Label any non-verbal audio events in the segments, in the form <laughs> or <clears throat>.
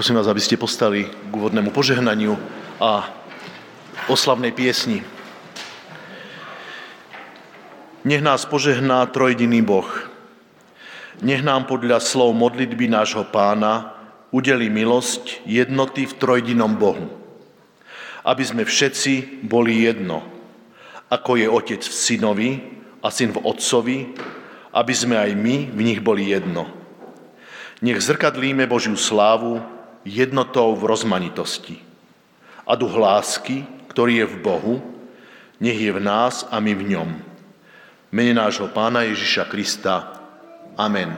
Prosím vás, aby ste postali k úvodnému požehnaniu a oslavnej piesni. Nech nás požehná trojdiný Boh. Nech nám podľa slov modlitby nášho pána udeli milosť jednoty v trojdinom Bohu. Aby sme všetci boli jedno, ako je Otec v synovi a syn v Otcovi, aby sme aj my v nich boli jedno. Nech zrkadlíme Božiu slávu jednotou v rozmanitosti. A duch lásky, ktorý je v Bohu, nech je v nás a my v ňom mene nášho Pána Ježiša Krista. Amen.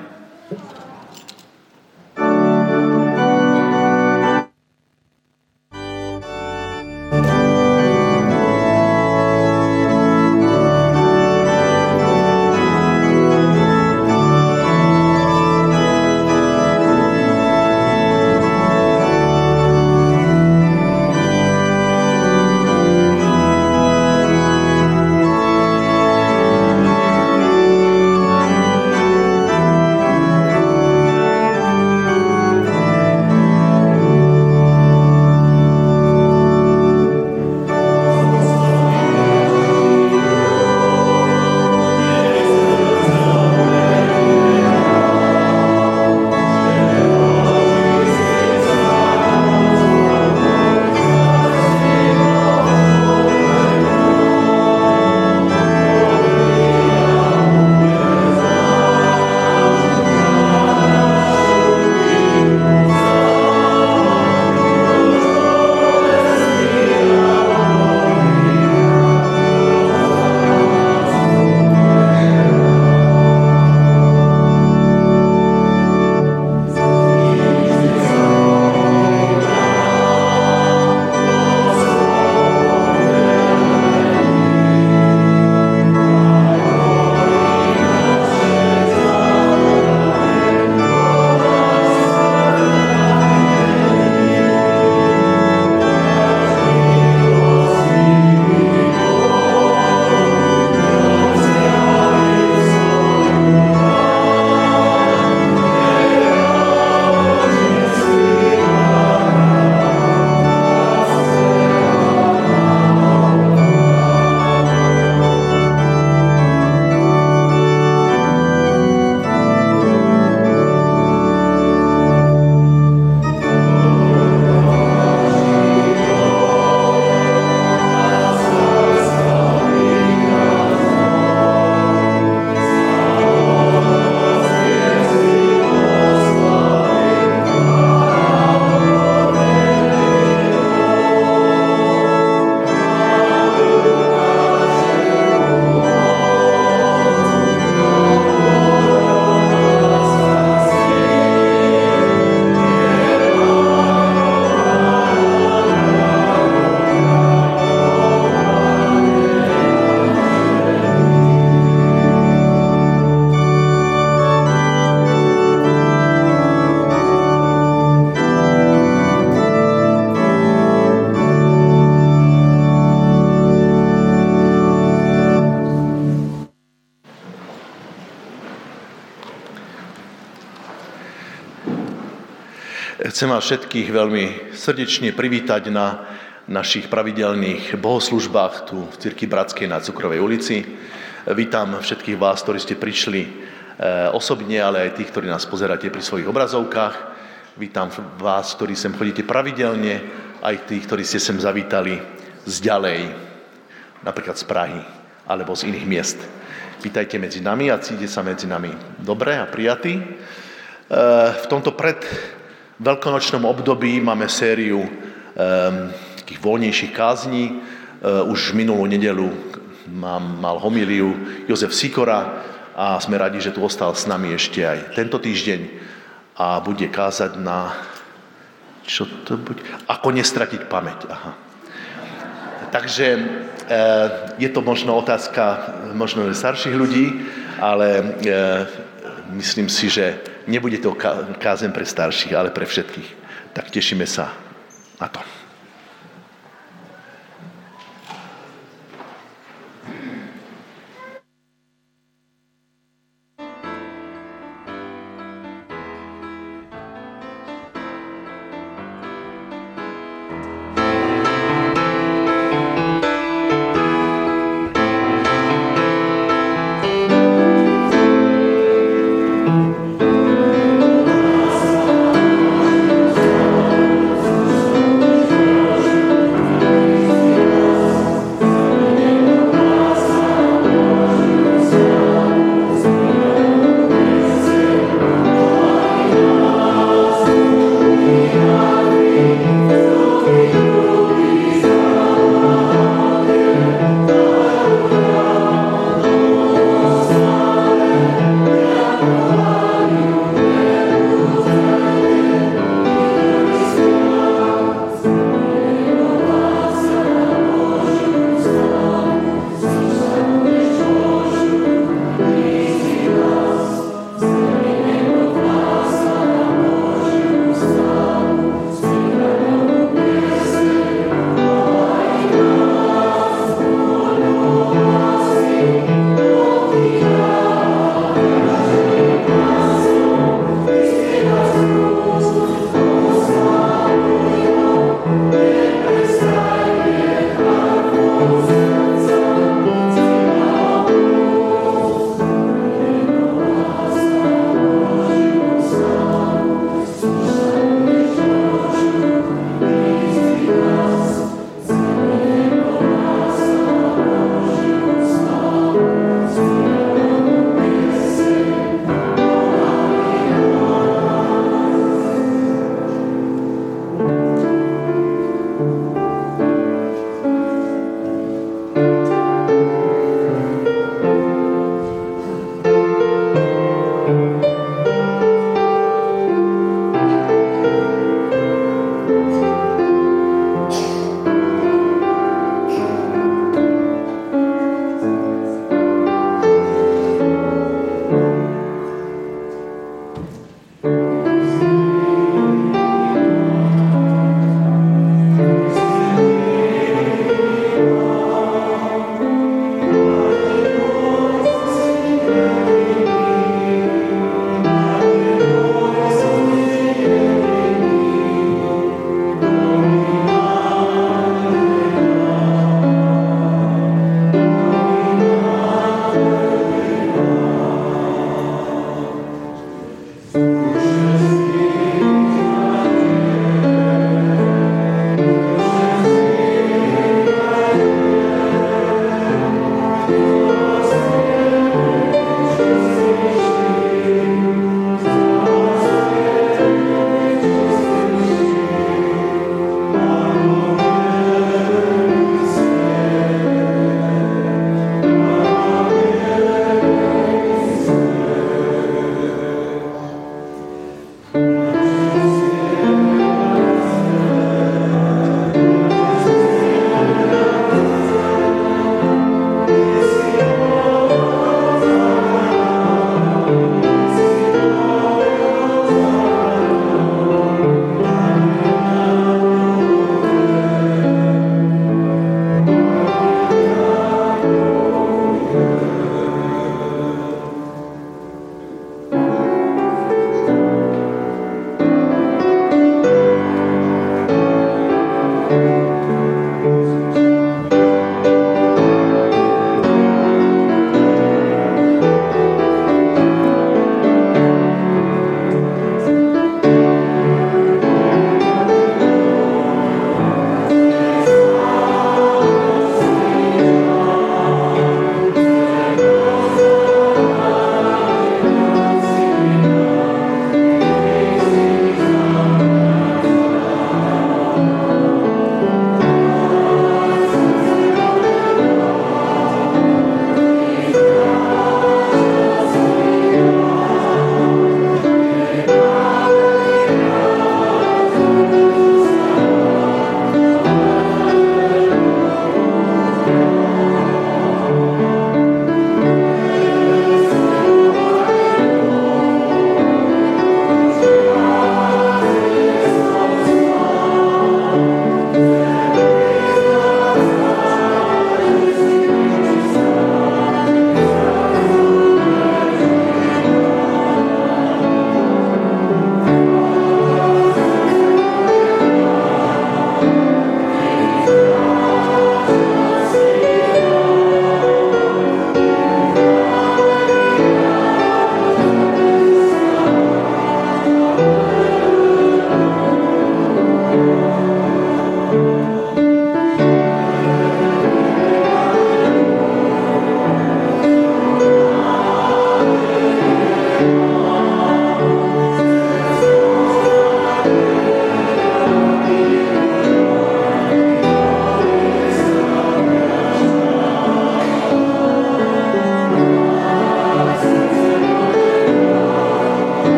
Chcem vás všetkých veľmi srdečne privítať na našich pravidelných bohoslužbách tu v Cirky Bratskej na Cukrovej ulici. Vítam všetkých vás, ktorí ste prišli eh, osobne, ale aj tých, ktorí nás pozeráte pri svojich obrazovkách. Vítam vás, ktorí sem chodíte pravidelne, aj tých, ktorí ste sem zavítali z ďalej, napríklad z Prahy alebo z iných miest. Vítajte medzi nami a cíte sa medzi nami dobre a prijatí. Eh, v tomto pred veľkonočnom období máme sériu um, takých voľnejších kázní. Uh, už minulú nedelu mám, mal homíliu Jozef Sikora a sme radi, že tu ostal s nami ešte aj tento týždeň a bude kázať na... Čo to bude? Ako nestratiť pamäť. Aha. Takže e, je to možno otázka možno starších ľudí, ale e, myslím si, že nebude to kázen pre starších, ale pre všetkých. Tak tešíme sa na to.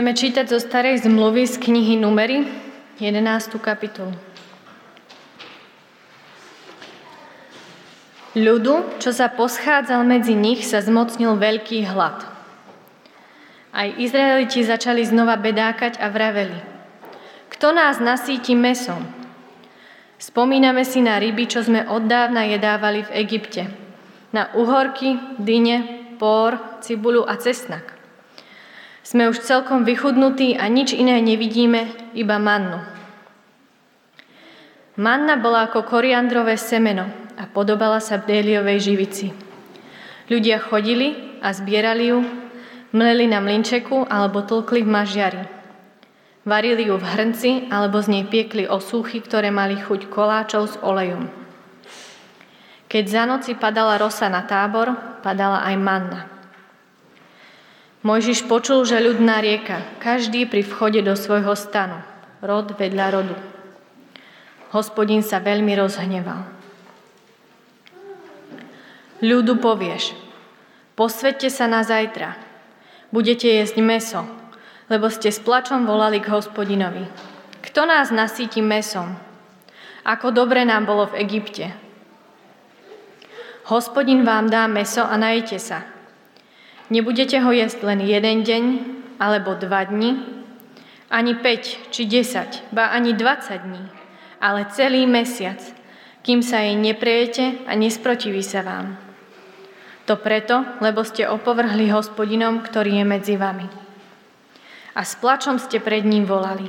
Budeme čítať zo starej zmluvy z knihy Numery, 11. kapitolu. Ľudu, čo sa poschádzal medzi nich, sa zmocnil veľký hlad. Aj Izraeliti začali znova bedákať a vraveli. Kto nás nasíti mesom? Spomíname si na ryby, čo sme oddávna jedávali v Egypte. Na uhorky, dyne, pór, cibulu a cesnak. Sme už celkom vychudnutí a nič iné nevidíme, iba mannu. Manna bola ako koriandrové semeno a podobala sa bdéliovej živici. Ľudia chodili a zbierali ju, mleli na mlinčeku alebo tlkli v mažiari. Varili ju v hrnci alebo z nej piekli osúchy, ktoré mali chuť koláčov s olejom. Keď za noci padala rosa na tábor, padala aj manna. Mojžiš počul, že ľudná rieka, každý pri vchode do svojho stanu, rod vedľa rodu. Hospodin sa veľmi rozhneval. Ľudu povieš, posvedte sa na zajtra, budete jesť meso, lebo ste s plačom volali k hospodinovi. Kto nás nasíti mesom? Ako dobre nám bolo v Egypte. Hospodin vám dá meso a najte sa, Nebudete ho jesť len jeden deň alebo dva dni, ani 5 či 10, ba ani 20 dní, ale celý mesiac, kým sa jej neprejete a nesprotiví sa vám. To preto, lebo ste opovrhli hospodinom, ktorý je medzi vami. A s plačom ste pred ním volali.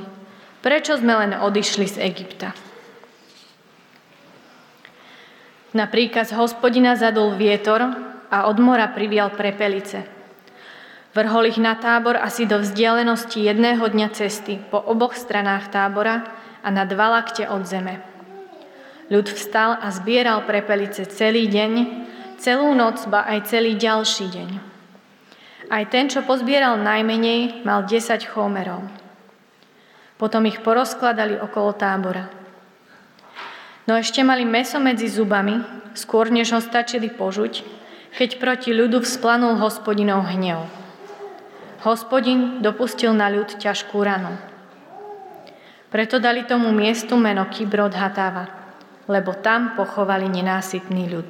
Prečo sme len odišli z Egypta? Na príkaz hospodina zadul vietor a od mora privial prepelice. Vrhol ich na tábor asi do vzdialenosti jedného dňa cesty po oboch stranách tábora a na dva lakte od zeme. Ľud vstal a zbieral prepelice celý deň, celú noc, ba aj celý ďalší deň. Aj ten, čo pozbieral najmenej, mal 10 chomerov. Potom ich porozkladali okolo tábora. No ešte mali meso medzi zubami, skôr než ho stačili požuť, keď proti ľudu vzplanul hospodinov hnev. Hospodin dopustil na ľud ťažkú ranu. Preto dali tomu miestu meno Kibrod Hatáva, lebo tam pochovali nenásytný ľud.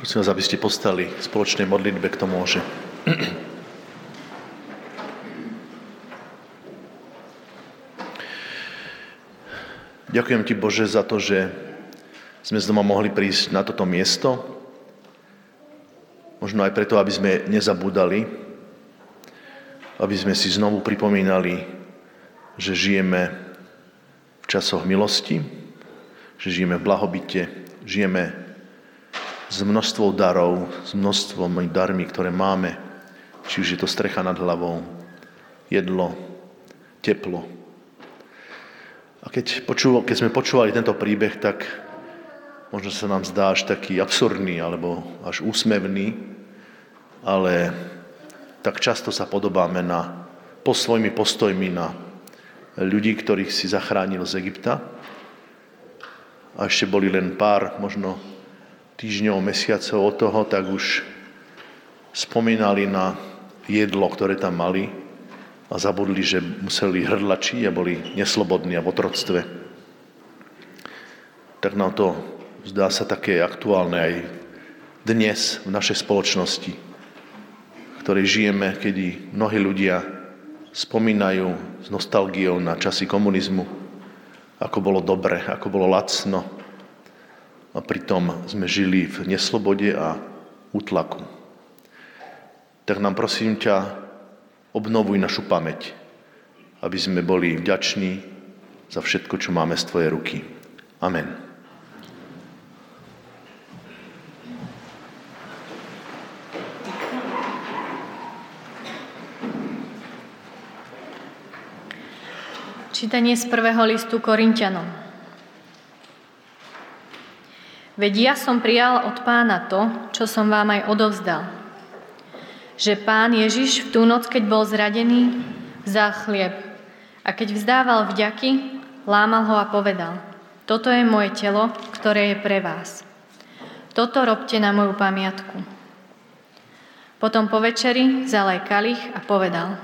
Prosím vás, aby ste postali spoločnej modlitbe k tomu, <clears throat> Ďakujem Ti, Bože, za to, že sme znova mohli prísť na toto miesto. Možno aj preto, aby sme nezabúdali, aby sme si znovu pripomínali, že žijeme v časoch milosti, že žijeme v blahobite, žijeme s množstvom darov, s množstvom darmi, ktoré máme, či už je to strecha nad hlavou, jedlo, teplo, a keď, počúval, keď sme počúvali tento príbeh, tak možno sa nám zdá až taký absurdný alebo až úsmevný, ale tak často sa podobáme na, po svojimi postojmi na ľudí, ktorých si zachránil z Egypta. A ešte boli len pár, možno týždňov, mesiacov od toho, tak už spomínali na jedlo, ktoré tam mali a zabudli, že museli hrdlačiť a boli neslobodní a v otroctve. Tak nám to zdá sa také aktuálne aj dnes v našej spoločnosti, v ktorej žijeme, kedy mnohí ľudia spomínajú s nostalgiou na časy komunizmu, ako bolo dobre, ako bolo lacno. A pritom sme žili v neslobode a útlaku. Tak nám prosím ťa, obnovuj našu pamäť, aby sme boli vďační za všetko, čo máme z Tvojej ruky. Amen. Čítanie z prvého listu Korintianom. Veď ja som prijal od pána to, čo som vám aj odovzdal – že pán Ježiš v tú noc, keď bol zradený, vzal chlieb a keď vzdával vďaky, lámal ho a povedal, toto je moje telo, ktoré je pre vás. Toto robte na moju pamiatku. Potom po večeri vzal aj kalich a povedal,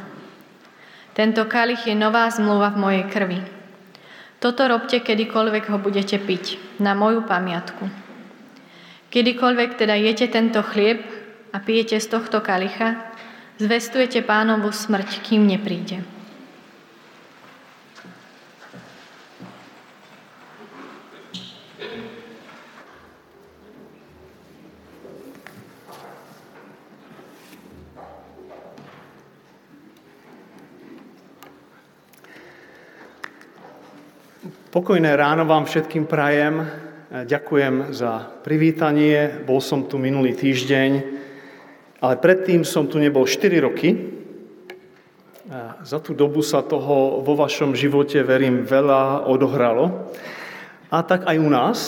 tento kalich je nová zmluva v mojej krvi. Toto robte, kedykoľvek ho budete piť, na moju pamiatku. Kedykoľvek teda jete tento chlieb a pijete z tohto kalicha, zvestujete pánovu smrť, kým nepríde. Pokojné ráno vám všetkým prajem. Ďakujem za privítanie. Bol som tu minulý týždeň, ale predtým som tu nebol 4 roky. Za tú dobu sa toho vo vašom živote, verím, veľa odohralo. A tak aj u nás.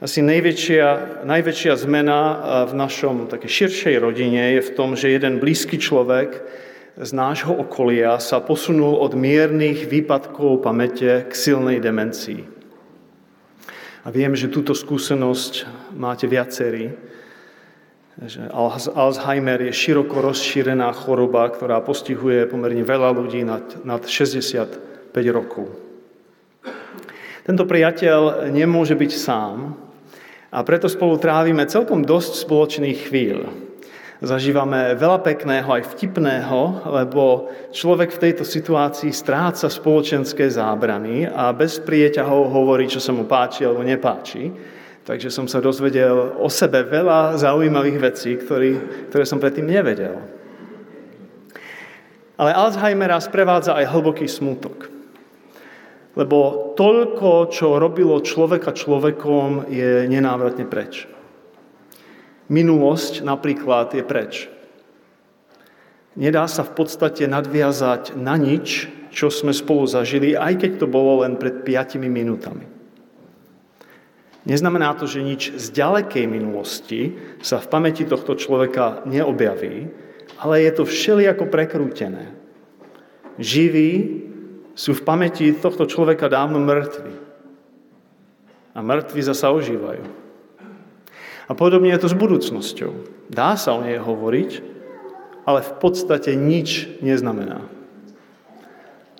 Asi najväčšia, najväčšia zmena v našom také širšej rodine je v tom, že jeden blízky človek z nášho okolia sa posunul od miernych výpadkov pamäte k silnej demencii. A viem, že túto skúsenosť máte viacerí, že Alzheimer je široko rozšírená choroba, ktorá postihuje pomerne veľa ľudí nad, nad 65 rokov. Tento priateľ nemôže byť sám a preto spolu trávime celkom dosť spoločných chvíľ. Zažívame veľa pekného, aj vtipného, lebo človek v tejto situácii stráca spoločenské zábrany a bez prieťahov hovorí, čo sa mu páči alebo nepáči. Takže som sa dozvedel o sebe veľa zaujímavých vecí, ktorý, ktoré som predtým nevedel. Ale Alzheimera sprevádza aj hlboký smutok. Lebo toľko, čo robilo človeka človekom, je nenávratne preč. Minulosť napríklad je preč. Nedá sa v podstate nadviazať na nič, čo sme spolu zažili, aj keď to bolo len pred 5 minútami. Neznamená to, že nič z ďalekej minulosti sa v pamäti tohto človeka neobjaví, ale je to všelijako prekrútené. Živí sú v pamäti tohto človeka dávno mŕtvi. A mŕtvi zasa ožívajú. A podobne je to s budúcnosťou. Dá sa o nej hovoriť, ale v podstate nič neznamená.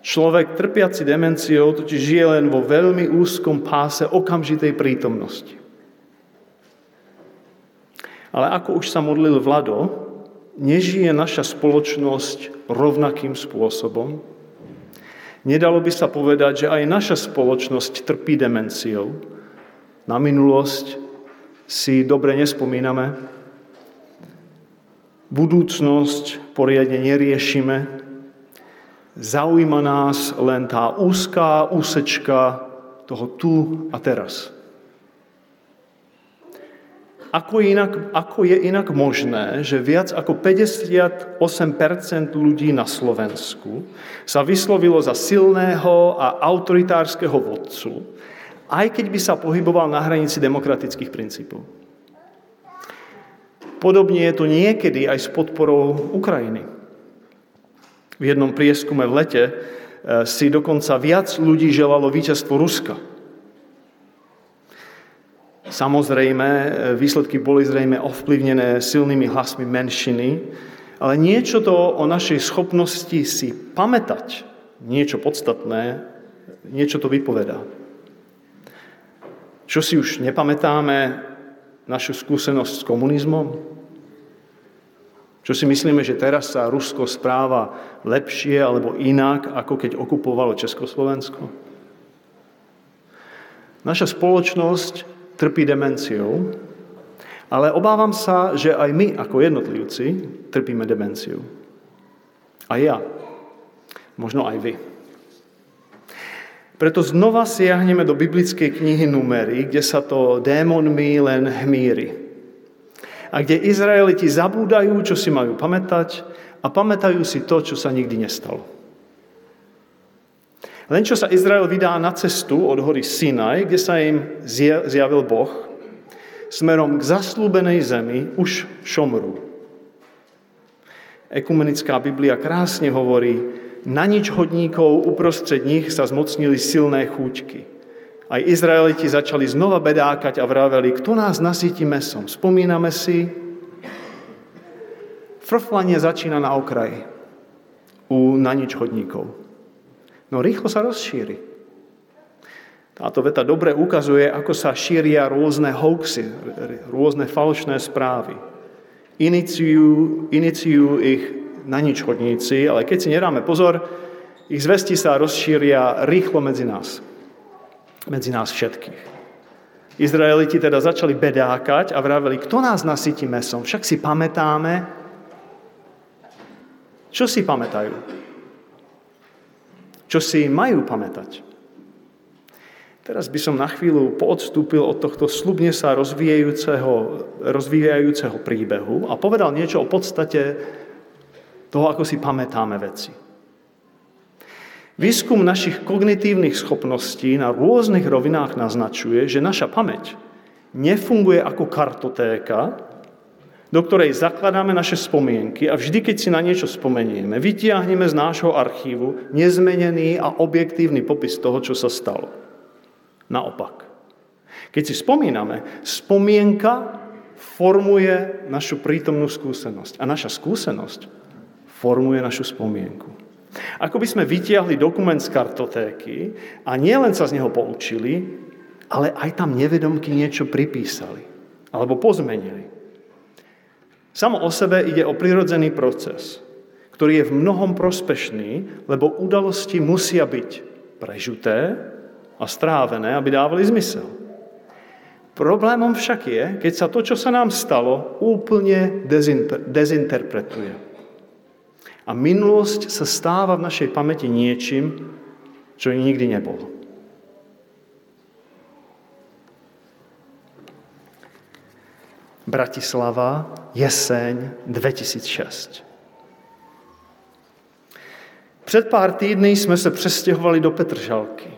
Človek trpiaci demenciou totiž žije len vo veľmi úzkom páse okamžitej prítomnosti. Ale ako už sa modlil Vlado, nežije naša spoločnosť rovnakým spôsobom. Nedalo by sa povedať, že aj naša spoločnosť trpí demenciou na minulosť, si dobre nespomíname. Budúcnosť poriadne neriešime. Zaujíma nás len tá úzká úsečka toho tu a teraz. Ako, inak, ako je inak možné, že viac ako 58% ľudí na Slovensku sa vyslovilo za silného a autoritárskeho vodcu, aj keď by sa pohyboval na hranici demokratických princípov. Podobne je to niekedy aj s podporou Ukrajiny. V jednom prieskume v lete e, si dokonca viac ľudí želalo víťazstvo Ruska. Samozrejme, e, výsledky boli zrejme ovplyvnené silnými hlasmi menšiny, ale niečo to o našej schopnosti si pamätať niečo podstatné, niečo to vypovedá. Čo si už nepamätáme našu skúsenosť s komunizmom? Čo si myslíme, že teraz sa Rusko správa lepšie alebo inak, ako keď okupovalo Československo? Naša spoločnosť trpí demenciou, ale obávam sa, že aj my ako jednotlivci trpíme demenciou. A ja. Možno aj vy. Preto znova siahneme do biblickej knihy Numery, kde sa to démonmi len hmíri. A kde Izraeliti zabúdajú, čo si majú pamätať a pamätajú si to, čo sa nikdy nestalo. Len čo sa Izrael vydá na cestu od hory Sinaj, kde sa im zjavil Boh, smerom k zaslúbenej zemi už šomru. Ekumenická Biblia krásne hovorí, na nič hodníkov uprostred nich sa zmocnili silné chúťky. Aj Izraeliti začali znova bedákať a vraveli, kto nás nasíti mesom. Spomíname si, frflanie začína na okraji u na nič chodníkov. No rýchlo sa rozšíri. Táto veta dobre ukazuje, ako sa šíria rôzne hoaxy, rôzne falošné správy. Iniciujú, iniciujú ich na nič chodníci, ale keď si nedáme pozor, ich zvesti sa rozšíria rýchlo medzi nás. Medzi nás všetkých. Izraeliti teda začali bedákať a vraveli, kto nás nasytí mesom? Však si pamätáme, čo si pamätajú? Čo si majú pamätať? Teraz by som na chvíľu poodstúpil od tohto slubne sa rozvíjajúceho, rozvíjajúceho príbehu a povedal niečo o podstate toho, ako si pamätáme veci. Výskum našich kognitívnych schopností na rôznych rovinách naznačuje, že naša pamäť nefunguje ako kartotéka, do ktorej zakladáme naše spomienky a vždy, keď si na niečo spomenieme, vytiahneme z nášho archívu nezmenený a objektívny popis toho, čo sa stalo. Naopak. Keď si spomíname, spomienka formuje našu prítomnú skúsenosť a naša skúsenosť formuje našu spomienku. Ako by sme vytiahli dokument z kartotéky a nielen sa z neho poučili, ale aj tam nevedomky niečo pripísali alebo pozmenili. Samo o sebe ide o prirodzený proces, ktorý je v mnohom prospešný, lebo udalosti musia byť prežuté a strávené, aby dávali zmysel. Problémom však je, keď sa to, čo sa nám stalo, úplne dezinter- dezinterpretuje. A minulosť sa stáva v našej pamäti niečím, čo nikdy nebolo. Bratislava, jeseň 2006. Před pár týdny jsme se přestěhovali do Petržalky.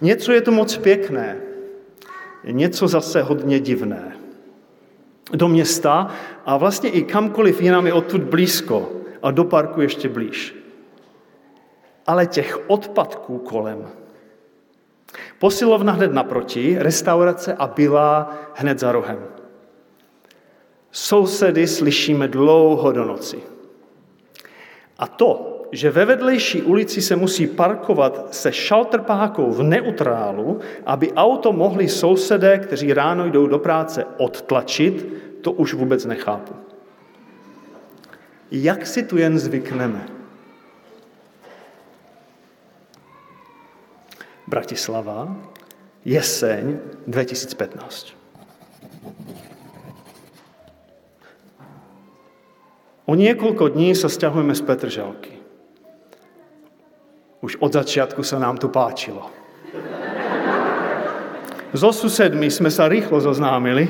Něco je tu moc pěkné, něco zase hodně divné. Do města a vlastně i kamkoliv jinam je odtud blízko a do parku ještě blíž. Ale těch odpadků kolem. Posilovna hned naproti, restaurace a byla hned za rohem. Sousedy slyšíme dlouho do noci. A to, že ve vedlejší ulici se musí parkovat se šaltrpákou v neutrálu, aby auto mohli sousedé, kteří ráno jdou do práce, odtlačit, to už vůbec nechápu. Jak si tu jen zvykneme? Bratislava, jeseň 2015. O niekoľko dní sa stiahujeme z Petržalky. Už od začiatku sa nám tu páčilo. So susedmi sme sa rýchlo zoznámili.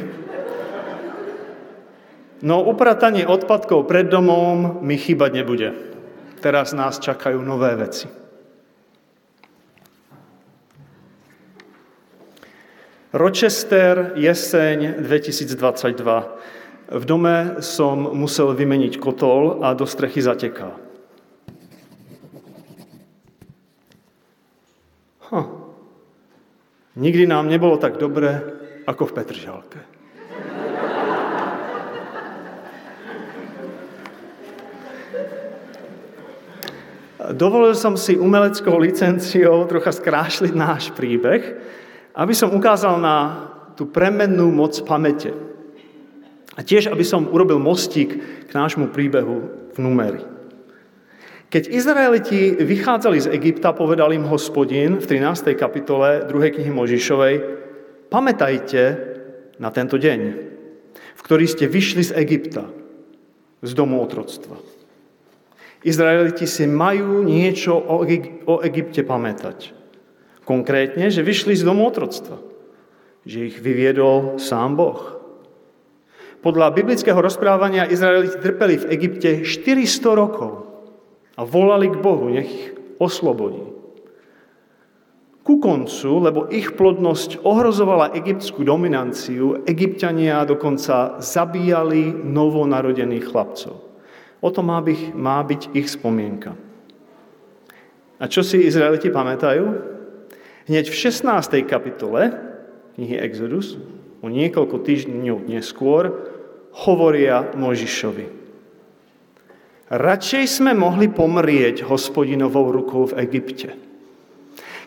No upratanie odpadkov pred domom mi chýbať nebude. Teraz nás čakajú nové veci. Rochester, jeseň 2022. V dome som musel vymeniť kotol a do strechy zateká. Ha. Nikdy nám nebolo tak dobre, ako v Petržalke. Dovolil som si umeleckou licenciou trocha skrášliť náš príbeh, aby som ukázal na tú premennú moc pamäte. A tiež, aby som urobil mostík k nášmu príbehu v numeri. Keď Izraeliti vychádzali z Egypta, povedal im hospodin v 13. kapitole 2. knihy Možišovej, pamätajte na tento deň, v ktorý ste vyšli z Egypta, z domu otroctva. Izraeliti si majú niečo o, Egypte pamätať. Konkrétne, že vyšli z domu otroctva. Že ich vyviedol sám Boh. Podľa biblického rozprávania Izraeliti trpeli v Egypte 400 rokov a volali k Bohu, nech ich oslobodí. Ku koncu, lebo ich plodnosť ohrozovala egyptskú dominanciu, egyptiania dokonca zabíjali novonarodených chlapcov. O to má byť, má byť ich spomienka. A čo si Izraeliti pamätajú? Hneď v 16. kapitole knihy Exodus, o niekoľko týždňov neskôr, hovoria Možišovi. Radšej sme mohli pomrieť hospodinovou rukou v Egypte.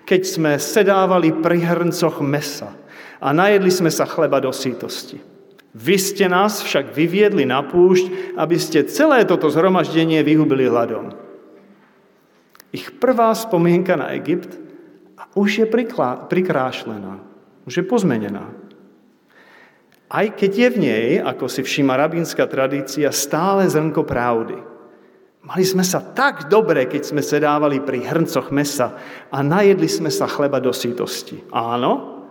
Keď sme sedávali pri hrncoch mesa a najedli sme sa chleba do sítosti. Vy ste nás však vyviedli na púšť, aby ste celé toto zhromaždenie vyhubili hľadom. Ich prvá spomienka na Egypt už je prikrášlená, už je pozmenená. Aj keď je v nej, ako si všíma rabínska tradícia, stále zrnko pravdy. Mali sme sa tak dobre, keď sme sedávali pri hrncoch mesa a najedli sme sa chleba do sítosti. Áno,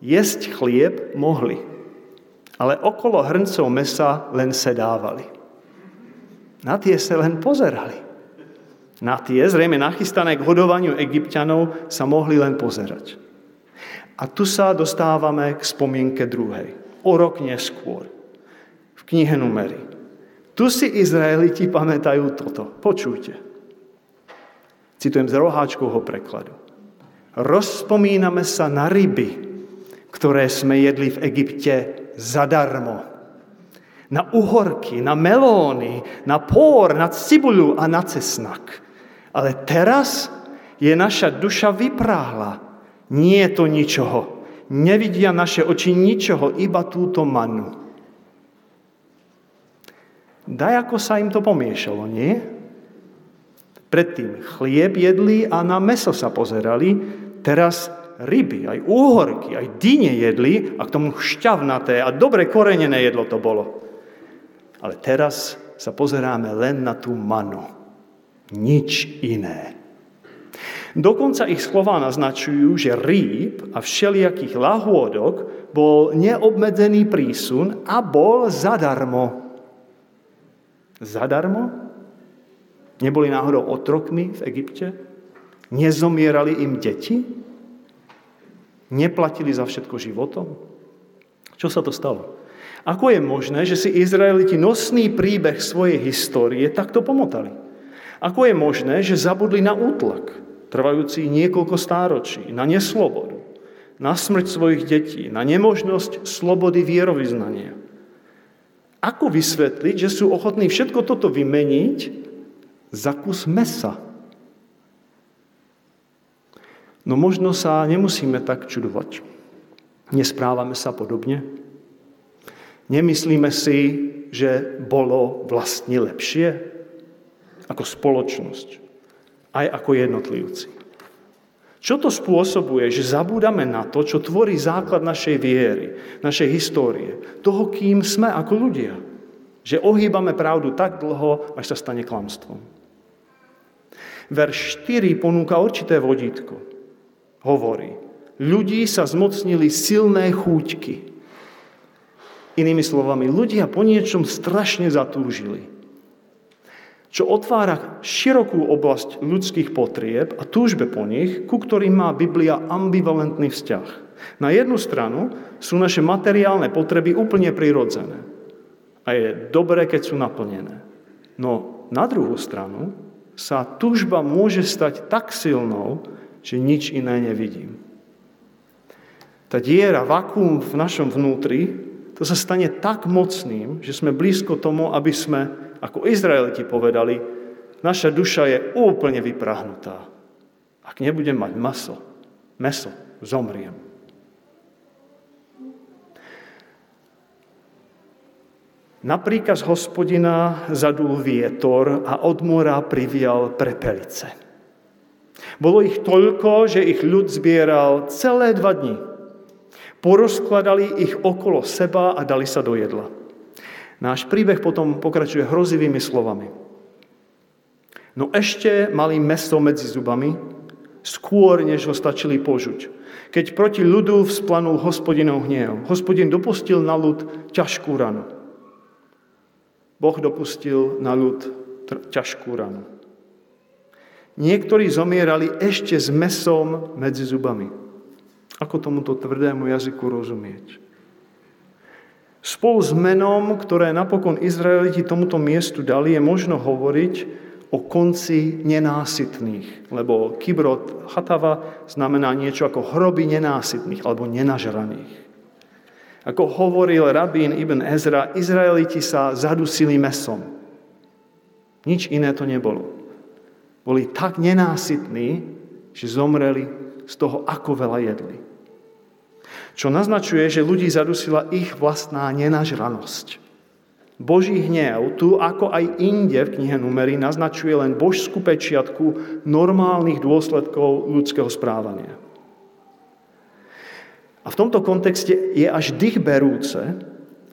jesť chlieb mohli, ale okolo hrncov mesa len sedávali. Na tie sa len pozerali. Na tie, zrejme nachystané k hodovaniu egyptianov, sa mohli len pozerať. A tu sa dostávame k spomienke druhej. O rok neskôr. V knihe Numery. Tu si Izraeliti pamätajú toto. Počujte. Citujem z roháčkovho prekladu. Rozpomíname sa na ryby, ktoré sme jedli v Egypte zadarmo. Na uhorky, na melóny, na pór, na cibuľu a na cesnak. Ale teraz je naša duša vypráhla. Nie je to ničoho. Nevidia naše oči ničoho, iba túto manu. Daj, ako sa im to pomiešalo, nie? Predtým chlieb jedli a na meso sa pozerali, teraz ryby, aj úhorky, aj dyne jedli a k tomu šťavnaté a dobre korenené jedlo to bolo. Ale teraz sa pozeráme len na tú manu. Nič iné. Dokonca ich slova naznačujú, že rýb a všelijakých lahôdok bol neobmedzený prísun a bol zadarmo. Zadarmo? Neboli náhodou otrokmi v Egypte? Nezomierali im deti? Neplatili za všetko životom? Čo sa to stalo? Ako je možné, že si Izraeliti nosný príbeh svojej histórie takto pomotali? Ako je možné, že zabudli na útlak, trvajúci niekoľko stáročí, na neslobodu, na smrť svojich detí, na nemožnosť slobody vierovýznania? Ako vysvetliť, že sú ochotní všetko toto vymeniť za kus mesa? No možno sa nemusíme tak čudovať. Nesprávame sa podobne. Nemyslíme si, že bolo vlastne lepšie ako spoločnosť, aj ako jednotlivci. Čo to spôsobuje, že zabúdame na to, čo tvorí základ našej viery, našej histórie, toho, kým sme ako ľudia. Že ohýbame pravdu tak dlho, až sa stane klamstvom. Verš 4 ponúka určité vodítko hovorí. Ľudí sa zmocnili silné chúťky. Inými slovami, ľudia po niečom strašne zatúžili. Čo otvára širokú oblasť ľudských potrieb a túžbe po nich, ku ktorým má Biblia ambivalentný vzťah. Na jednu stranu sú naše materiálne potreby úplne prirodzené. A je dobré, keď sú naplnené. No na druhú stranu sa túžba môže stať tak silnou, že nič iné nevidím. Tá diera, vakúm v našom vnútri, to sa stane tak mocným, že sme blízko tomu, aby sme, ako Izraeliti povedali, naša duša je úplne vyprahnutá. Ak nebudem mať maso, meso, zomriem. Na príkaz hospodina zadul vietor a od mora privial prepelice. Bolo ich toľko, že ich ľud zbieral celé dva dni. Porozkladali ich okolo seba a dali sa do jedla. Náš príbeh potom pokračuje hrozivými slovami. No ešte mali meso medzi zubami, skôr, než ho stačili požuť. Keď proti ľudu vzplanul hospodinov hniev, hospodin dopustil na ľud ťažkú ranu. Boh dopustil na ľud ťažkú ranu. Niektorí zomierali ešte s mesom medzi zubami. Ako tomuto tvrdému jazyku rozumieť? Spolu s menom, ktoré napokon Izraeliti tomuto miestu dali, je možno hovoriť o konci nenásytných, lebo kibrot chatava znamená niečo ako hroby nenásytných alebo nenažraných. Ako hovoril rabín Ibn Ezra, Izraeliti sa zadusili mesom. Nič iné to nebolo. Boli tak nenásytní, že zomreli z toho, ako veľa jedli. Čo naznačuje, že ľudí zadusila ich vlastná nenažranosť. Boží hnev tu, ako aj inde v knihe Numery, naznačuje len božskú pečiatku normálnych dôsledkov ľudského správania. A v tomto kontexte je až dých berúce,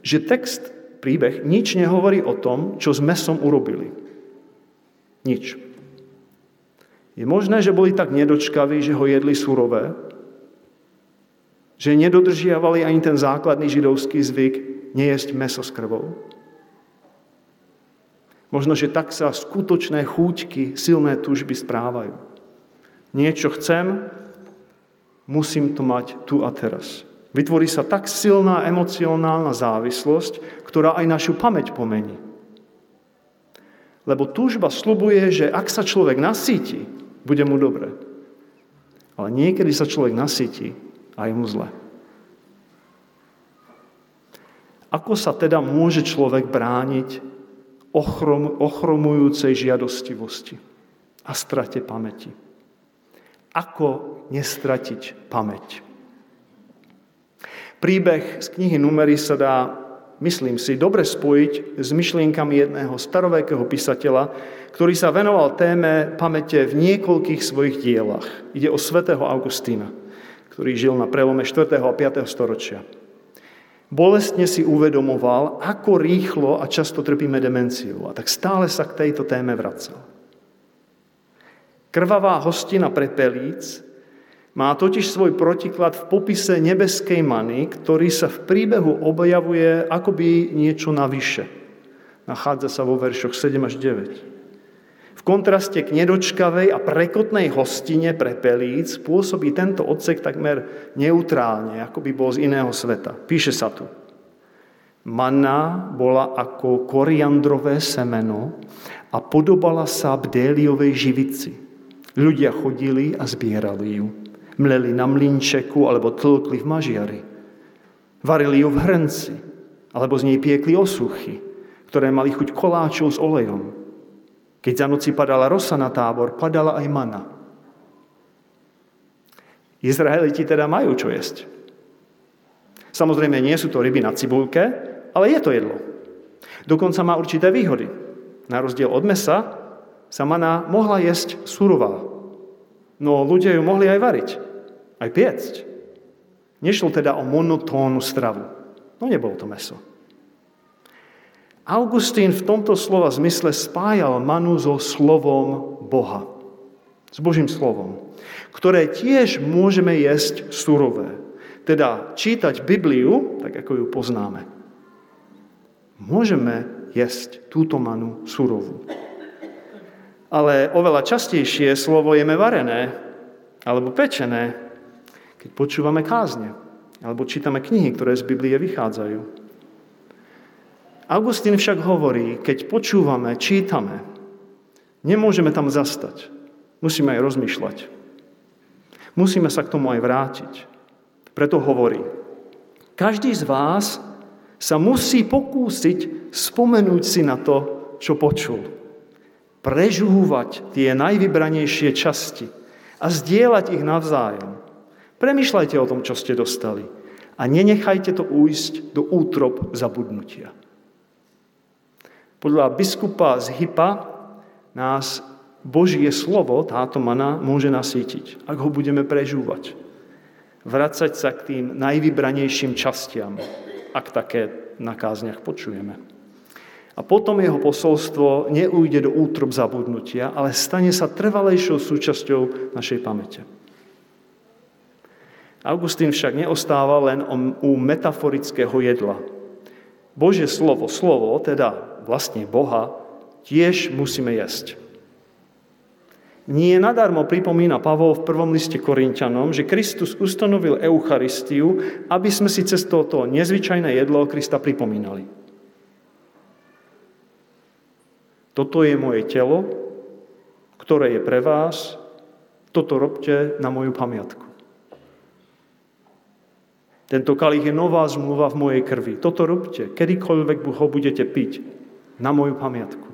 že text, príbeh, nič nehovorí o tom, čo s mesom urobili. Nič. Je možné, že boli tak nedočkaví, že ho jedli surové, že nedodržiavali ani ten základný židovský zvyk nejesť meso s krvou. Možno, že tak sa skutočné chúťky, silné túžby správajú. Niečo chcem, musím to mať tu a teraz. Vytvorí sa tak silná emocionálna závislosť, ktorá aj našu pamäť pomení. Lebo túžba slubuje, že ak sa človek nasíti, bude mu dobre. Ale niekedy sa človek nasíti a je mu zle. Ako sa teda môže človek brániť ochrom, ochromujúcej žiadostivosti a strate pamäti. Ako nestratiť pamäť? Príbeh z knihy Numery sa dá, myslím si, dobre spojiť s myšlienkami jedného starovekého písateľa, ktorý sa venoval téme pamäte v niekoľkých svojich dielach. Ide o svätého Augustína, ktorý žil na prelome 4. a 5. storočia. Bolestne si uvedomoval, ako rýchlo a často trpíme demenciou. A tak stále sa k tejto téme vracal. Krvavá hostina pre pelíc má totiž svoj protiklad v popise nebeskej many, ktorý sa v príbehu objavuje akoby niečo navyše. Nachádza sa vo veršoch 7 až 9. V kontraste k nedočkavej a prekotnej hostine pre pelíc pôsobí tento odsek takmer neutrálne, ako by bol z iného sveta. Píše sa tu. Manna bola ako koriandrové semeno a podobala sa bdéliovej živici. Ľudia chodili a zbierali ju. Mleli na mlinčeku alebo tlkli v mažiari. Varili ju v hrnci alebo z nej piekli osuchy, ktoré mali chuť koláčov s olejom. Keď za noci padala rosa na tábor, padala aj mana. Izraeliti teda majú čo jesť. Samozrejme, nie sú to ryby na cibulke, ale je to jedlo. Dokonca má určité výhody. Na rozdiel od mesa sa mana mohla jesť surová. No ľudia ju mohli aj variť, aj piecť. Nešlo teda o monotónnu stravu. No nebolo to meso. Augustín v tomto slova zmysle spájal manu so slovom Boha. S Božím slovom, ktoré tiež môžeme jesť surové. Teda čítať Bibliu, tak ako ju poznáme. Môžeme jesť túto manu surovú. Ale oveľa častejšie slovo jeme varené alebo pečené, keď počúvame kázne alebo čítame knihy, ktoré z Biblie vychádzajú. Augustín však hovorí, keď počúvame, čítame, nemôžeme tam zastať. Musíme aj rozmýšľať. Musíme sa k tomu aj vrátiť. Preto hovorí, každý z vás sa musí pokúsiť spomenúť si na to, čo počul. Prežúvať tie najvybranejšie časti a zdieľať ich navzájom. Premýšľajte o tom, čo ste dostali a nenechajte to újsť do útrop zabudnutia. Podľa biskupa z Hypa nás Božie slovo, táto mana, môže nasítiť, ak ho budeme prežúvať. Vracať sa k tým najvybranejším častiam, ak také na kázniach počujeme. A potom jeho posolstvo neújde do útrob zabudnutia, ale stane sa trvalejšou súčasťou našej pamäte. Augustín však neostáva len u metaforického jedla. Božie slovo, slovo, teda vlastne Boha, tiež musíme jesť. Nie nadarmo pripomína Pavol v prvom liste Korintianom, že Kristus ustanovil Eucharistiu, aby sme si cez toto nezvyčajné jedlo Krista pripomínali. Toto je moje telo, ktoré je pre vás, toto robte na moju pamiatku. Tento kalich je nová zmluva v mojej krvi. Toto robte, kedykoľvek ho budete piť, na moju pamiatku.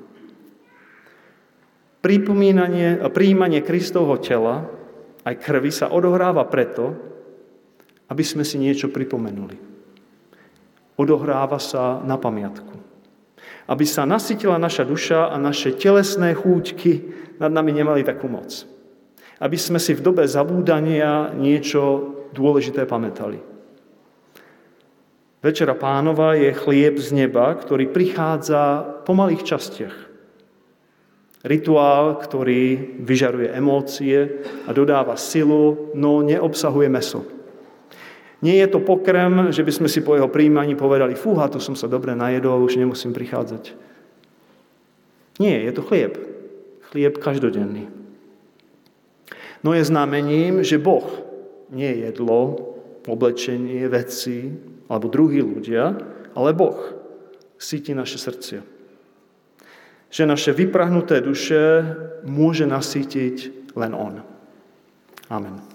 Pripomínanie a príjmanie Kristovho tela aj krvi sa odohráva preto, aby sme si niečo pripomenuli. Odohráva sa na pamiatku. Aby sa nasytila naša duša a naše telesné chúťky nad nami nemali takú moc. Aby sme si v dobe zabúdania niečo dôležité pamätali. Večera pánova je chlieb z neba, ktorý prichádza po malých častiach. Rituál, ktorý vyžaruje emócie a dodáva silu, no neobsahuje meso. Nie je to pokrm, že by sme si po jeho príjmaní povedali, fúha, to som sa dobre najedol, už nemusím prichádzať. Nie, je to chlieb. Chlieb každodenný. No je znamením, že Boh nie je jedlo, oblečenie, veci, alebo druhí ľudia, ale Boh síti naše srdcia. Že naše vyprahnuté duše môže nasítiť len On. Amen.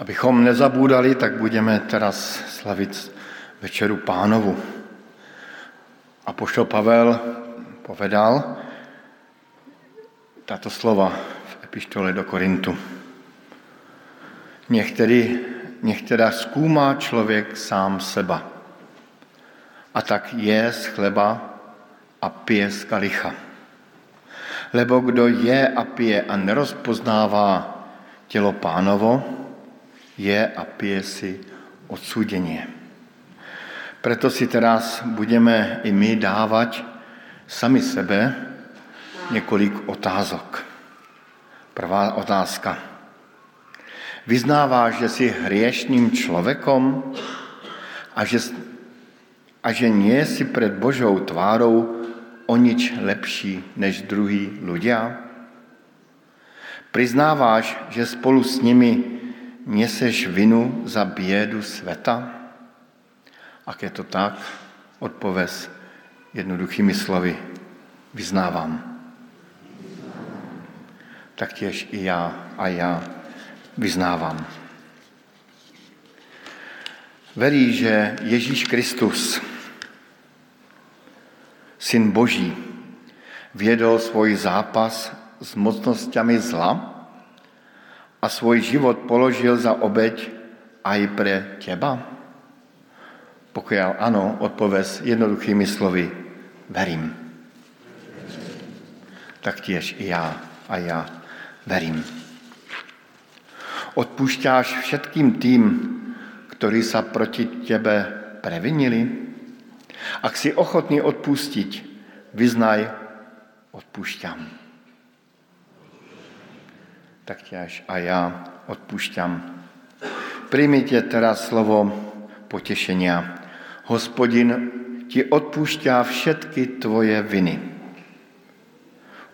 Abychom nezabúdali, tak budeme teraz slavit večeru pánovu. A poštol Pavel povedal táto slova v epištole do Korintu. Některý, některá zkoumá člověk sám seba. A tak je z chleba a pije z kalicha. Lebo kdo je a pije a nerozpoznává tělo pánovo, je a pije si odsúdenie. Preto si teraz budeme i my dávať sami sebe několik otázok. Prvá otázka. Vyznáváš, že jsi hriešným človekom a že, a že nie si před Božou tvárou o nič lepší než druhý ľudia? Priznáváš, že spolu s nimi neseš vinu za biedu sveta? Ak je to tak, odpověz jednoduchými slovy. Vyznávám. Taktěž i já a já vyznávám. Verí, že Ježíš Kristus, Syn Boží, viedol svůj zápas s mocnosťami zla, a svůj život položil za obeď aj pre teba? Pokud ano, odpověz jednoduchými slovy, verím. Tak těž i já a já verím. Odpušťáš všetkým tým, ktorí sa proti tebe previnili? Ak si ochotný odpustiť, vyznaj, odpúšťam tak ťaž a ja odpúšťam. Príjmite teraz slovo potešenia. Hospodin ti odpúšťa všetky tvoje viny.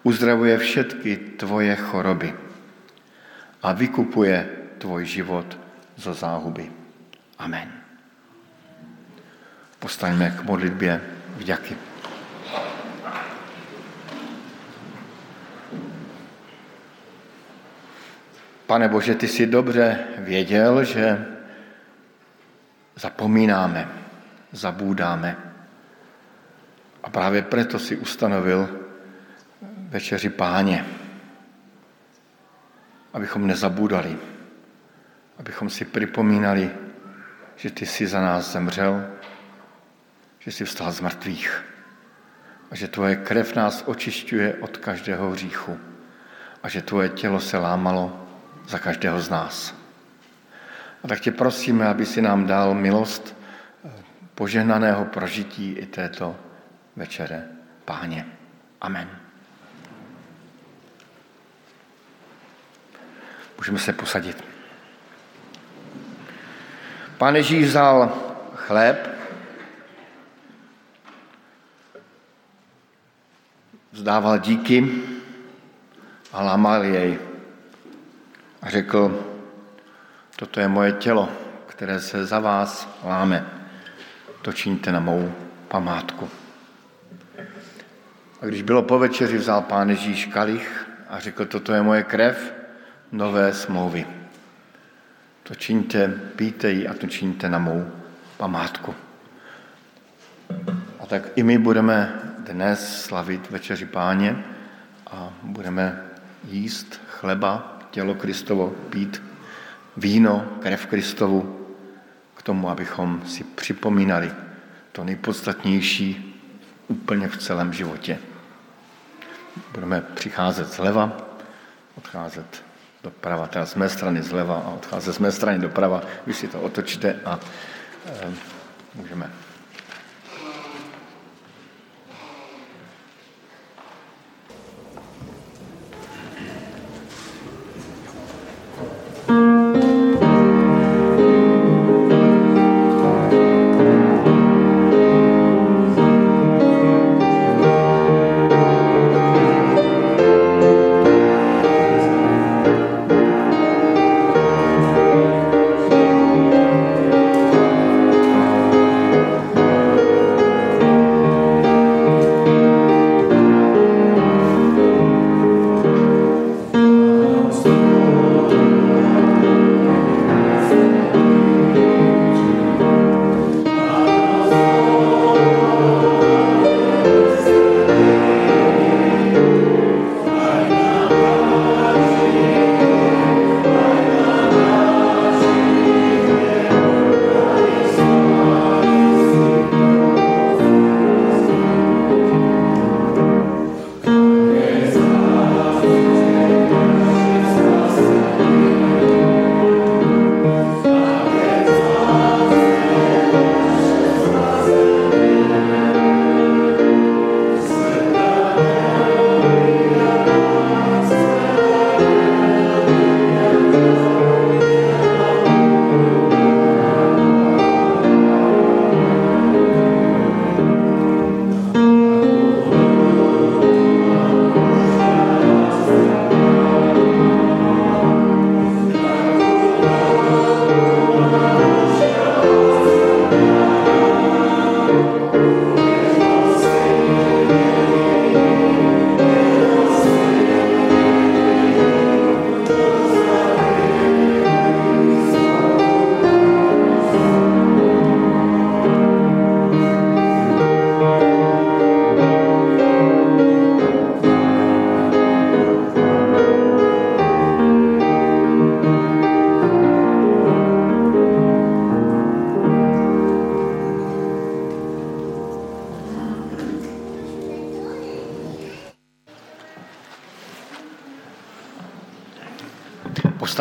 Uzdravuje všetky tvoje choroby a vykupuje tvoj život zo záhuby. Amen. Postaňme k modlitbě vďaky. Pane Bože, ty si dobře věděl, že zapomínáme, zabúdáme. A právě proto si ustanovil večeři páně, abychom nezabúdali, abychom si připomínali, že ty jsi za nás zemřel, že jsi vstal z mrtvých a že tvoje krev nás očišťuje od každého hříchu a že tvoje tělo se lámalo za každého z nás. A tak tě prosíme, aby si nám dal milost eh, požehnaného prožití i této večere. Páně. Amen. Můžeme se posadit. Pán Ježíš vzal chléb, vzdával díky a lámal jej a řekl, toto je moje tělo, které se za vás láme. To činíte na mou památku. A když bylo po večeři, vzal pán Ježíš kalich a řekl, toto je moje krev nové smlouvy. To činíte, píte ji a to činíte na mou památku. A tak i my budeme dnes slavit večeři páně a budeme jíst chleba tělo Kristovo, pít víno, krev Kristovu, k tomu, abychom si připomínali to nejpodstatnější úplně v celém životě. Budeme přicházet zleva, odcházet doprava, teda z mé strany zleva a odcházet z mé strany doprava. Vy si to otočte a e, můžeme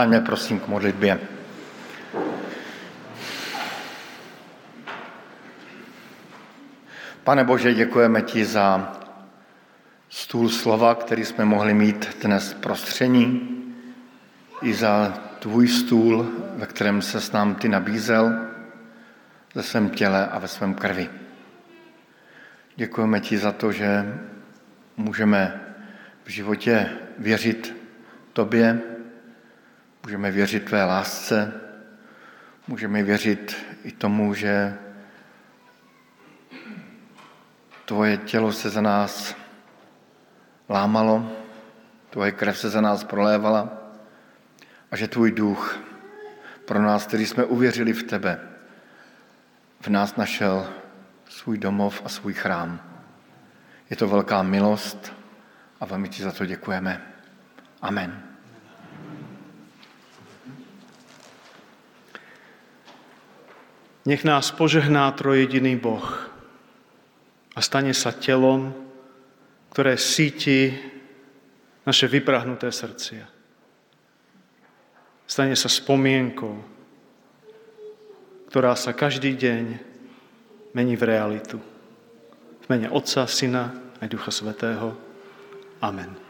Povstaňme prosím k modlitbě. Pane Bože, děkujeme ti za stůl slova, který jsme mohli mít dnes prostření, i za tvůj stůl, ve kterém se s nám ty nabízel ve svém těle a ve svém krvi. Děkujeme ti za to, že můžeme v životě věřit tobě, můžeme věřit tvé lásce, můžeme věřit i tomu, že tvoje tělo se za nás lámalo, tvoje krev se za nás prolévala a že tvůj duch pro nás, kteří jsme uvěřili v tebe, v nás našel svůj domov a svůj chrám. Je to velká milost a velmi ti za to děkujeme. Amen. Nech nás požehná trojediný Boh a stane sa telom, ktoré síti naše vyprahnuté srdcia. Stane sa spomienkou, ktorá sa každý deň mení v realitu. V mene Otca, Syna aj Ducha Svetého. Amen.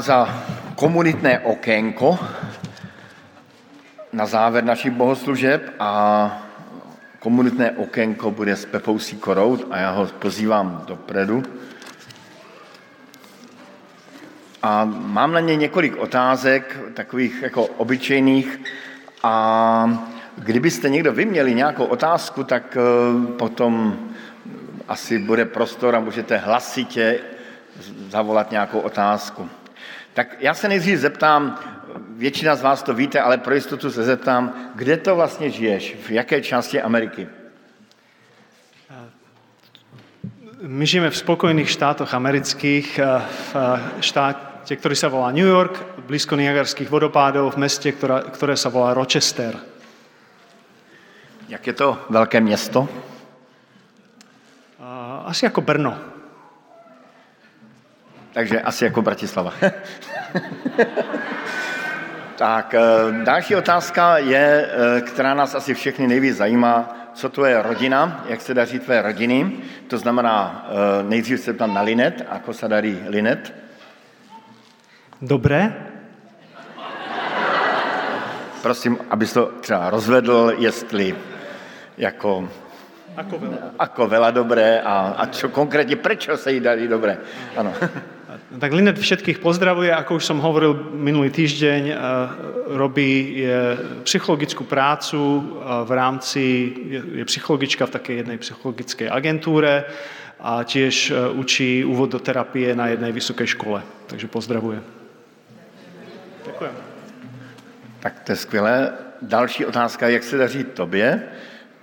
Přichází komunitné okénko na závěr našich bohoslužeb a komunitné okénko bude s Pepou Sikorou a já ho pozývám dopredu. A mám na ně několik otázek, takových jako obyčejných a kdybyste někdo vy měli nějakou otázku, tak eh, potom asi bude prostor a můžete hlasitě zavolat nějakou otázku. Tak já se nejdřív zeptám, většina z vás to víte, ale pro jistotu se zeptám, kde to vlastně žiješ, v jaké části Ameriky? My žijeme v spokojných štátoch amerických, eh, v eh, štáte, ktorý sa volá New York, blízko Niagarských vodopádov, v meste, ktoré, ktoré sa volá Rochester. Jak je to velké město? Asi ako Brno. Takže asi jako Bratislava. <laughs> tak, eh, další otázka je, eh, která nás asi všechny nejvíc zajímá, co to je rodina, jak se daří tvé rodiny. To znamená, eh, nejdřív se tam na Linet, ako se darí Linet. Dobré. Prosím, abys to třeba rozvedl, jestli jako Ako veľa. Ako veľa dobré a, a čo konkrétne, prečo sa jí darí dobré. Ano. Tak Linet všetkých pozdravuje, ako už som hovoril minulý týždeň, eh, robí psychologickú prácu eh, v rámci, je psychologička v takej jednej psychologickej agentúre a tiež eh, učí úvod do terapie na jednej vysokej škole. Takže pozdravuje. Ďakujem. Tak to je skvělé. Další otázka, jak se daří tobě?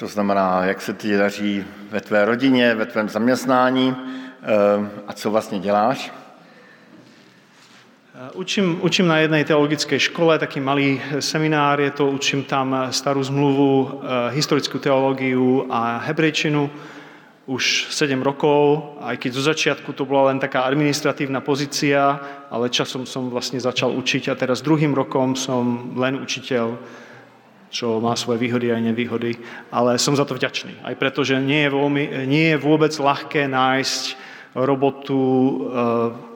To znamená, jak se ti daří ve tvé rodině, ve tvém zaměstnání a co vlastně děláš? Učím, učím na jednej teologickej škole, taký malý seminár je to, učím tam starú zmluvu, eh, historickú teológiu a hebrejčinu už 7 rokov, aj keď zo začiatku to bola len taká administratívna pozícia, ale časom som vlastne začal učiť a teraz druhým rokom som len učiteľ, čo má svoje výhody aj nevýhody, ale som za to vďačný. Aj preto, že nie je, veľmi, nie je vôbec ľahké nájsť robotu eh,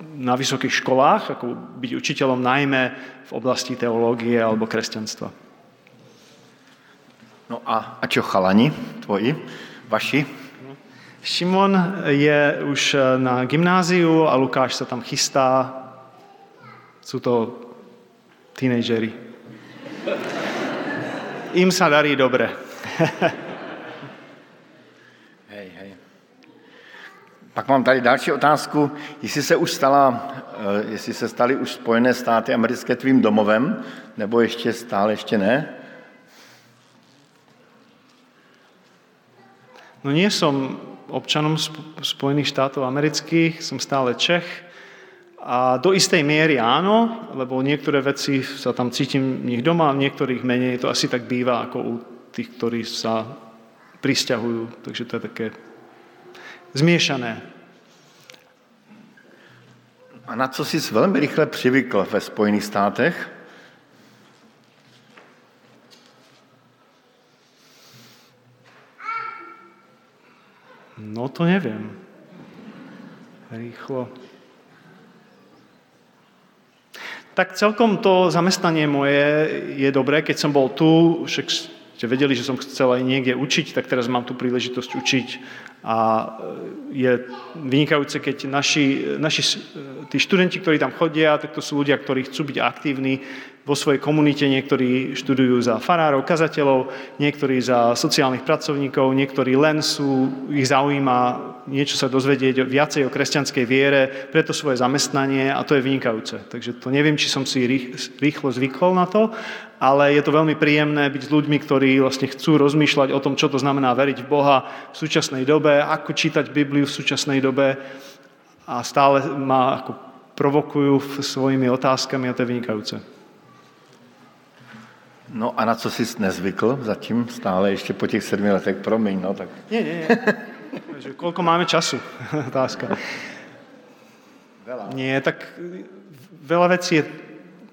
na vysokých školách, ako byť učiteľom najmä v oblasti teológie alebo kresťanstva. No a, a čo chalani tvoji, vaši? Šimon je už na gymnáziu a Lukáš sa tam chystá. Sú to tínejdžeri. Im sa darí dobre. <laughs> Pak mám tady další otázku, jestli se už stala, eh, jestli se staly už Spojené státy americké tvým domovem, nebo ještě stále ještě ne? No nie som občanom Spojených štátov amerických, som stále Čech. A do istej miery áno, lebo niektoré veci sa tam cítim v nich doma, v niektorých menej. To asi tak býva ako u tých, ktorí sa prisťahujú. Takže to je také zmiešané. A na co jsi velmi rychle přivykl ve Spojených státech? No to neviem. Rýchlo. Tak celkom to zamestnanie moje je dobré. Keď som bol tu, však ste vedeli, že som chcel aj niekde učiť, tak teraz mám tu príležitosť učiť a e, je vynikajúce, keď naši, naši e, tí študenti, ktorí tam chodia, tak to sú ľudia, ktorí chcú byť aktívni vo svojej komunite, niektorí študujú za farárov, kazateľov, niektorí za sociálnych pracovníkov, niektorí len sú, ich zaujíma niečo sa dozvedieť viacej o kresťanskej viere, preto svoje zamestnanie a to je vynikajúce. Takže to neviem, či som si rýchlo zvykol na to, ale je to veľmi príjemné byť s ľuďmi, ktorí vlastne chcú rozmýšľať o tom, čo to znamená veriť v Boha v súčasnej dobe, ako čítať Bibliu v súčasnej dobe a stále ma ako provokujú svojimi otázkami a to je vynikajúce. No a na co jsi nezvykl zatím stále ještě po těch sedmi letech? Promiň, no tak. Nie, nie, nie. Koľko máme času? <laughs> Otázka. Veľa. Nie, tak veľa vecí je...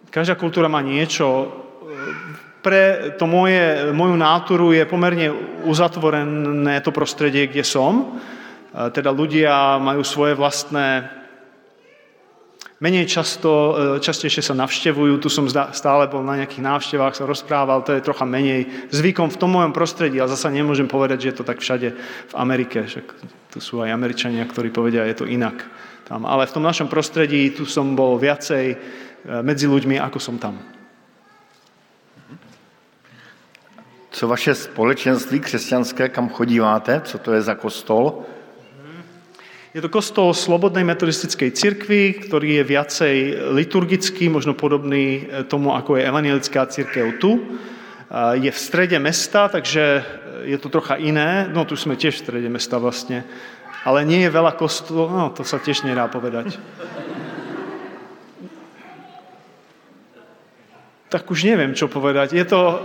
Každá kultúra má niečo. Pre to moje, moju náturu je pomerne uzatvorené to prostredie, kde som. Teda ľudia majú svoje vlastné menej často, e, častejšie sa navštevujú, tu som stále bol na nejakých návštevách, sa rozprával, to je trocha menej zvykom v tom mojom prostredí, ale zasa nemôžem povedať, že je to tak všade v Amerike, však tu sú aj Američania, ktorí povedia, je to inak tam. Ale v tom našom prostredí tu som bol viacej e, medzi ľuďmi, ako som tam. Co vaše společenství křesťanské, kam chodíváte? Co to je za kostol? Je to kostol Slobodnej metodistickej cirkvi, ktorý je viacej liturgický, možno podobný e, tomu, ako je evangelická církev tu. Je v strede mesta, takže e, je to trocha iné. No tu sme tiež v strede mesta vlastne. Ale nie je veľa kostolov, no to sa tiež nedá povedať. Tak už neviem, čo povedať. Je to,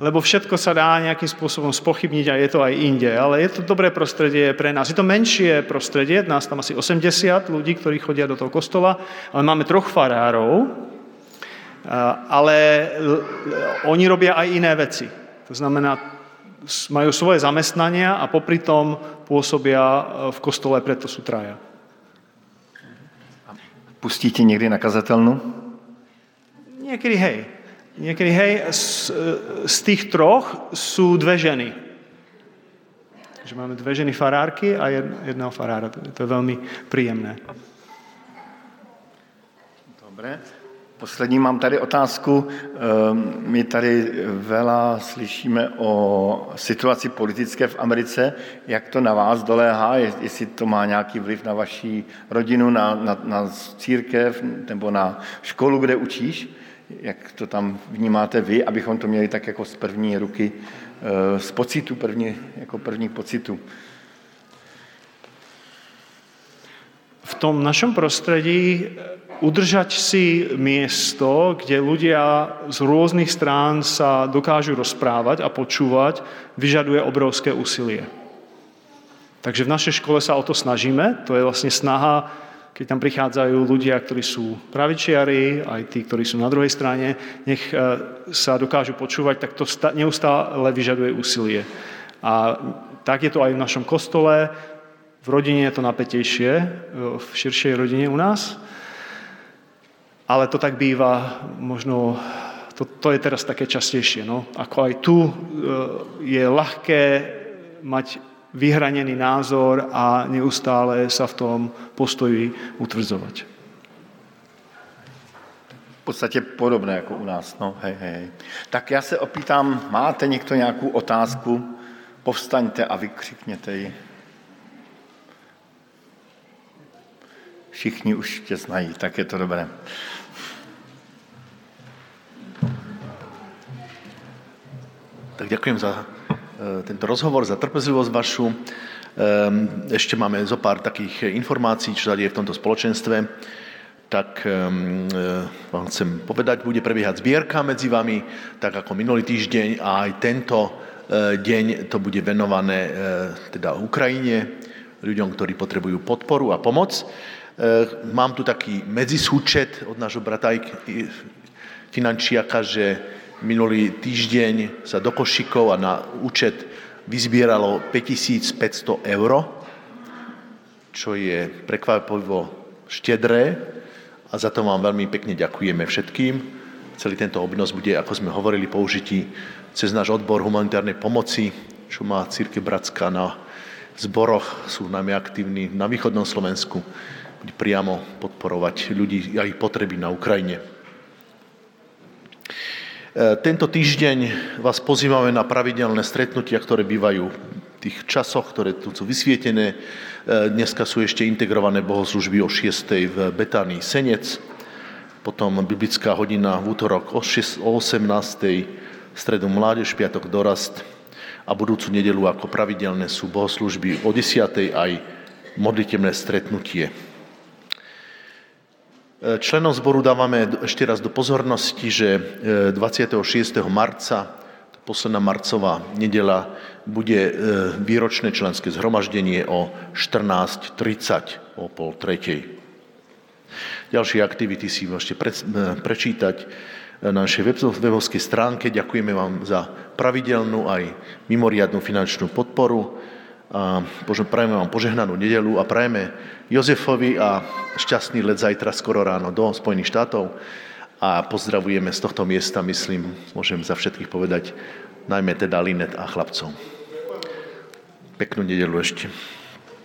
lebo všetko sa dá nejakým spôsobom spochybniť a je to aj inde. Ale je to dobré prostredie pre nás. Je to menšie prostredie, nás tam asi 80 ľudí, ktorí chodia do toho kostola, ale máme troch farárov, ale oni robia aj iné veci. To znamená, majú svoje zamestnania a popri tom pôsobia v kostole, preto sú traja. Pustíte niekdy na kazateľnú? Niekedy hej. Niekedy, hej, z, z tých troch sú dve ženy. Že máme dve ženy farárky a jedného farára. To je veľmi príjemné. Dobre. Poslední mám tady otázku. Ehm, my tady veľa slyšíme o situaci politické v Americe. Jak to na vás doléhá? Jestli to má nějaký vliv na vaši rodinu, na, na, na církev nebo na školu, kde učíš? Jak to tam vnímáte vy, abychom to měli tak jako z první ruky, eh, z pocitu, první, jako první pocitu. V tom našom prostredí udržať si miesto, kde ľudia z rôznych strán sa dokážu rozprávať a počúvať, vyžaduje obrovské úsilie. Takže v našej škole sa o to snažíme. To je vlastne snaha, keď tam prichádzajú ľudia, ktorí sú pravičiari, aj tí, ktorí sú na druhej strane, nech e, sa dokážu počúvať, tak to neustále vyžaduje úsilie. A tak je to aj v našom kostole. V rodine je to napätejšie, v širšej rodine u nás. Ale to tak býva možno, to, to je teraz také častejšie. No? Ako aj tu e, je ľahké mať vyhranený názor a neustále sa v tom postoji utvrdzovať. V podstate podobné jako u nás. No, hej, hej. Tak já se opýtám, máte někdo nějakou otázku? Povstaňte a vykřikněte ji. Všichni už tě znají, tak je to dobré. Tak ďakujem za tento rozhovor, za trpezlivosť vašu. E, ešte máme zo pár takých informácií, čo sa deje v tomto spoločenstve. Tak e, vám chcem povedať, bude prebiehať zbierka medzi vami, tak ako minulý týždeň a aj tento deň to bude venované teda Ukrajine, ľuďom, ktorí potrebujú podporu a pomoc. Mám tu taký medzisúčet od nášho brata finančiaka, že minulý týždeň sa do košikov a na účet vyzbieralo 5500 eur, čo je prekvapivo štedré a za to vám veľmi pekne ďakujeme všetkým. Celý tento obnos bude, ako sme hovorili, použití cez náš odbor humanitárnej pomoci, čo má Círke Bratská na zboroch, sú najmä aktívni na východnom Slovensku priamo podporovať ľudí a ich potreby na Ukrajine. E, tento týždeň vás pozývame na pravidelné stretnutia, ktoré bývajú v tých časoch, ktoré tu sú vysvietené. E, dneska sú ešte integrované bohoslužby o 6. v Betánii Senec, potom biblická hodina v útorok o 18. v stredu mládež, piatok dorast a budúcu nedelu ako pravidelné sú bohoslužby o 10. aj modlitebné stretnutie. Členom zboru dávame ešte raz do pozornosti, že 26. E, marca, posledná marcová nedela, bude e, výročné členské zhromaždenie o 14.30, o pol tretej. Ďalšie aktivity si môžete e, prečítať na našej webovskej stránke. Ďakujeme vám za pravidelnú aj mimoriadnú finančnú podporu. A prajeme vám požehnanú nedelu a prajeme Jozefovi a šťastný let zajtra skoro ráno do Spojených štátov. A pozdravujeme z tohto miesta, myslím, môžem za všetkých povedať, najmä teda Linet a chlapcov. Peknú nedelu ešte.